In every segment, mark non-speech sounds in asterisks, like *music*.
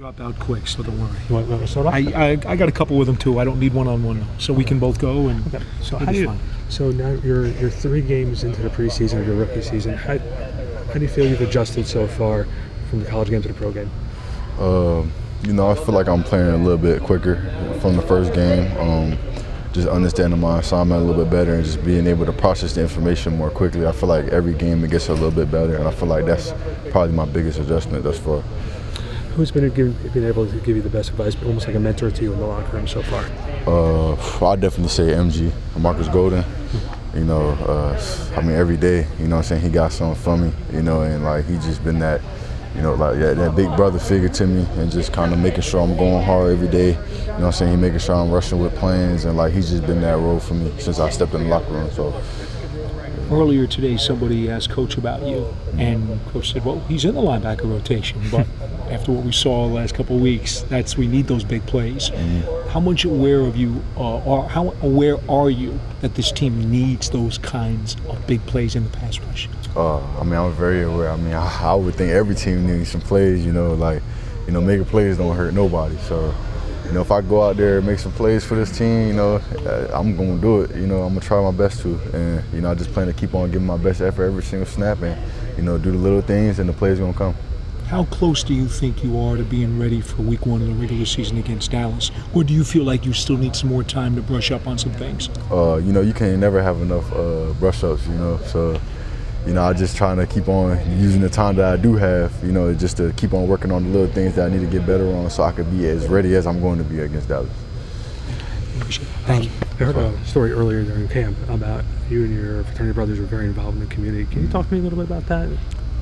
drop out quick, so don't worry. You want, want to start off? I, I, I got a couple with them too. I don't need one on one so we can both go and Okay. So it'll how be do you? fun. So now you're you're three games into the preseason of your rookie season. How, how do you feel you've adjusted so far from the college game to the pro game? Um, you know, I feel like I'm playing a little bit quicker from the first game. Um, just understanding my assignment a little bit better and just being able to process the information more quickly. I feel like every game it gets a little bit better, and I feel like that's probably my biggest adjustment thus far. Who's been give, been able to give you the best advice, almost like a mentor to you in the locker room so far? Uh, I definitely say MG, Markus Golden. You know, uh, I mean, every day, you know what I'm saying, he got something for me, you know, and like he just been that, you know, like yeah, that big brother figure to me and just kind of making sure I'm going hard every day. You know what I'm saying? He making sure I'm rushing with plans and like he's just been that role for me since I stepped in the locker room. So, Earlier today, somebody asked Coach about you, and Coach said, "Well, he's in the linebacker rotation, but after what we saw the last couple of weeks, that's we need those big plays." How much aware of you, uh, or how aware are you that this team needs those kinds of big plays in the pass rush? uh, I mean, I'm very aware. I mean, I, I would think every team needs some plays, you know, like, you know, making plays don't hurt nobody. So, you know, if I go out there and make some plays for this team, you know, uh, I'm to do it. You know, I'm to try my best to. And, you know, I just plan to keep on giving my best effort every single snap and, you know, do the little things and the plays going to come. How close do you think you are to being ready for Week One of the regular season against Dallas, or do you feel like you still need some more time to brush up on some things? Uh, you know, you can never have enough uh, brush ups, you know. So, you know, I just trying to keep on using the time that I do have, you know, just to keep on working on the little things that I need to get better on so I could be as ready as I'm going to be against Dallas. Thank you. I heard a story earlier during camp about you and your fraternity brothers were very involved in the community. Can you talk to me a little bit about that?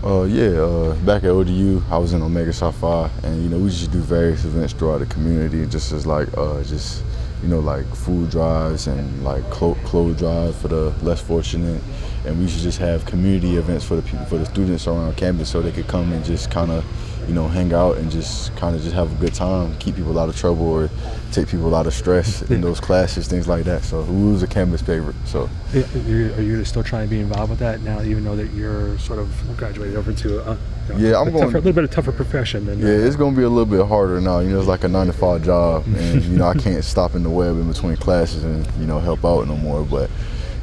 Uh, yeah, uh, back at ODU, I was in Omega Psi Phi, and you know we just do various events throughout the community, just as like uh, just you know like food drives and like clo- clothes drives for the less fortunate, and we should just have community events for the people, for the students around campus, so they could come and just kind of you know hang out and just kind of just have a good time, keep people out of trouble or take people out of stress in those classes, things like that. So we was a campus favorite. So. Are you still trying to be involved with that now, even though that you're sort of graduated over to uh, a, you know, Yeah, I'm a, going- tougher, a little bit of tougher profession than uh, Yeah, it's gonna be a little bit harder now. You know, it's like a nine to five job, and you know I can't stop in the Webb in between classes and you know help out no more. But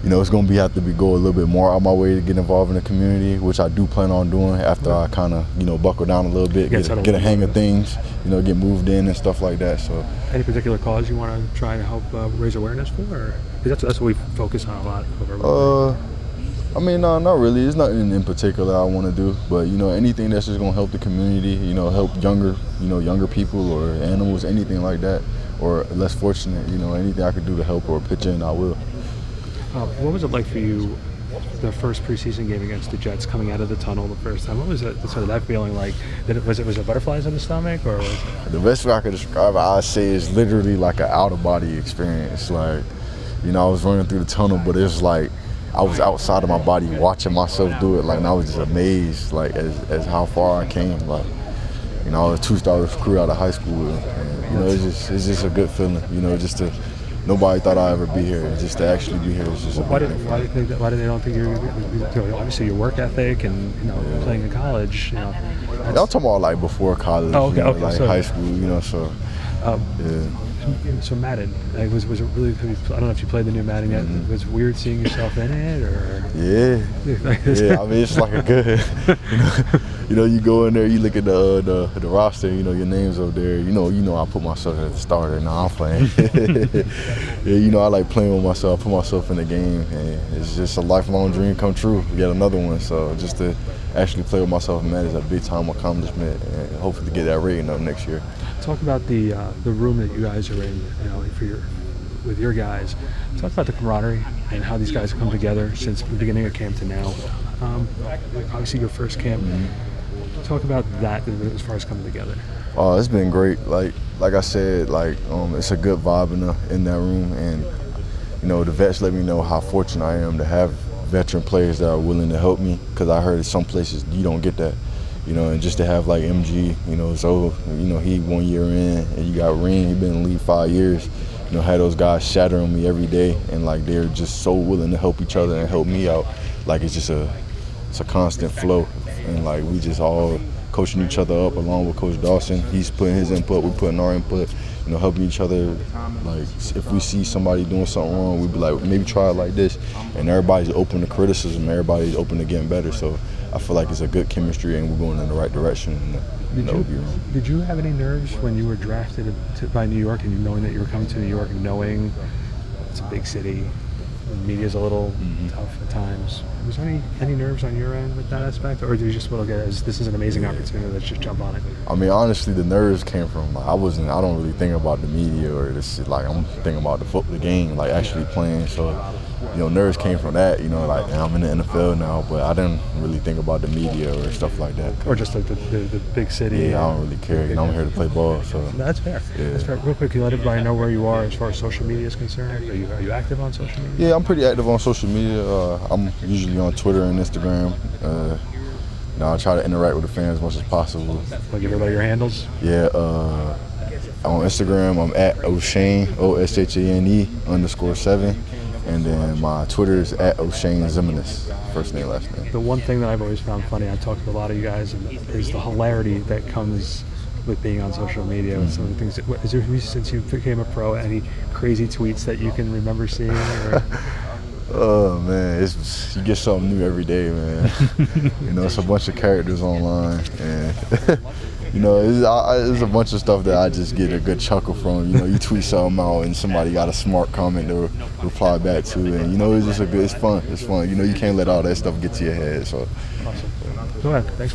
you know it's gonna be have to be go a little bit more out my way to get involved in the community, which I do plan on doing after I kind of you know buckle down a little bit, Get get, get a hang of things, you know, get moved in and stuff like that. So Any particular cause you want to try and help uh, raise awareness for? Or? 'cause That's, that's what we focus on a lot over. Uh, I mean, no, not really. It's nothing in particular I want to do, but you know, anything that's just gonna help the community, you know, help younger, you know, younger people or animals, anything like that, or less fortunate, you know, anything I could do to help or pitch in, I will. Uh, what was it like for you, the first preseason game against the Jets, coming out of the tunnel the first time? What was it, sort of that feeling like? Did it, was it was it butterflies in the stomach, or The best way I could describe it, I'd say, is literally like an out of body experience. Like, you know, I was running through the tunnel, but it's like I was outside of my body watching myself do it. Like, and I was just amazed, like, as, as how far I came. Like, you know, I was a two-star recruit out of high school, and you know, it's just it's just a good feeling. You know, just to nobody thought I'd ever be here, just to actually be here is just a why big did why they, think that- why did they don't think you're, obviously your work ethic and you know playing in college, you know. I'm talking about like before college, Oh, okay, you know, okay, like so- high school, you know. So, Um, yeah. So Madden, like, was was it really? I don't know if you played the new Madden yet. Mm-hmm. Was weird seeing yourself in it, or? Yeah. *laughs* yeah, I mean it's like a good, *laughs* you know, you know, you go in there, you look at the uh, the, the roster, you know, your name's up there. You know, you know, I put myself as the starter. Now I'm playing. *laughs* yeah, you know, I like playing with myself. I put myself in the game, and it's just a lifelong dream come true. We get another one. So just to actually play with myself, man, is a big time accomplishment, and hopefully to get that rating up next year. Talk about the uh, the room that you guys are in, you know, for your with your guys. Talk about the camaraderie and how these guys have come together since the beginning of camp to now. Um, obviously, your first camp. Talk about that as far as coming together. Oh, it's been great. Like like I said, like um, it's a good vibe in the, in that room, and you know the vets let me know how fortunate I am to have veteran players that are willing to help me. Because I heard in some places you don't get that, you know, and just to have like MG, you know, so you know he one year in, and you got Ring, he been in the league five years. You know, had those guys shattering me every day, and like they're just so willing to help each other and help me out. Like it's just a it's a constant flow, and like we just all coaching each other up along with Coach Dawson. He's putting his input, we're putting our input. You know, helping each other. Like if we see somebody doing something wrong, we'd be like, maybe try it like this. And everybody's open to criticism. Everybody's open to getting better. So I feel like it's a good chemistry, and we're going in the right direction. Did you, did you have any nerves when you were drafted to, by New York and you knowing that you were coming to New York and knowing it's a big city, media's a little mm-hmm. tough at times? Was there any, any nerves on your end with that aspect, or did you just look at it as this is an amazing opportunity, let's just jump on it? I mean, honestly, the nerves came from like, I wasn't, I don't really think about the media or this shit. Like I'm thinking about the football, the game, like actually playing. So you know, nerves came from that. You know, like I'm in the NFL now, but I didn't really think about the media or stuff like that. Or just like the, the, the big city. Yeah, I don't really care. You know, I'm here to play ball. So no, that's fair. Yeah. That's fair. Real quick, can you let everybody know where you are as far as social media is concerned? Are you are you active on social media? Yeah, I'm pretty active on social media. Uh, I'm usually on Twitter and Instagram. Uh, you know, I try to interact with the fans as much as possible. Like give everybody your handles. Yeah. Uh, on Instagram, I'm at Oshane, O S H A N E underscore seven. And then my Twitter is at Oshane Ximines, first name, last name. The one thing that I've always found funny, I've talked to a lot of you guys, is the hilarity that comes with being on social media mm-hmm. some of the things. That, is there since you became a pro any crazy tweets that you can remember seeing? *laughs* oh man, it's you get something new every day, man. *laughs* you know, it's a bunch of characters online, and *laughs* you know, it's, I, it's, a bunch of stuff that I just get a good chuckle from. You know, you tweet something out and somebody got a smart comment to reply back to, and you know, it's just a good, it's fun. It's fun. You know, you can't let all that stuff get to your head. So. Go ahead. Thanks.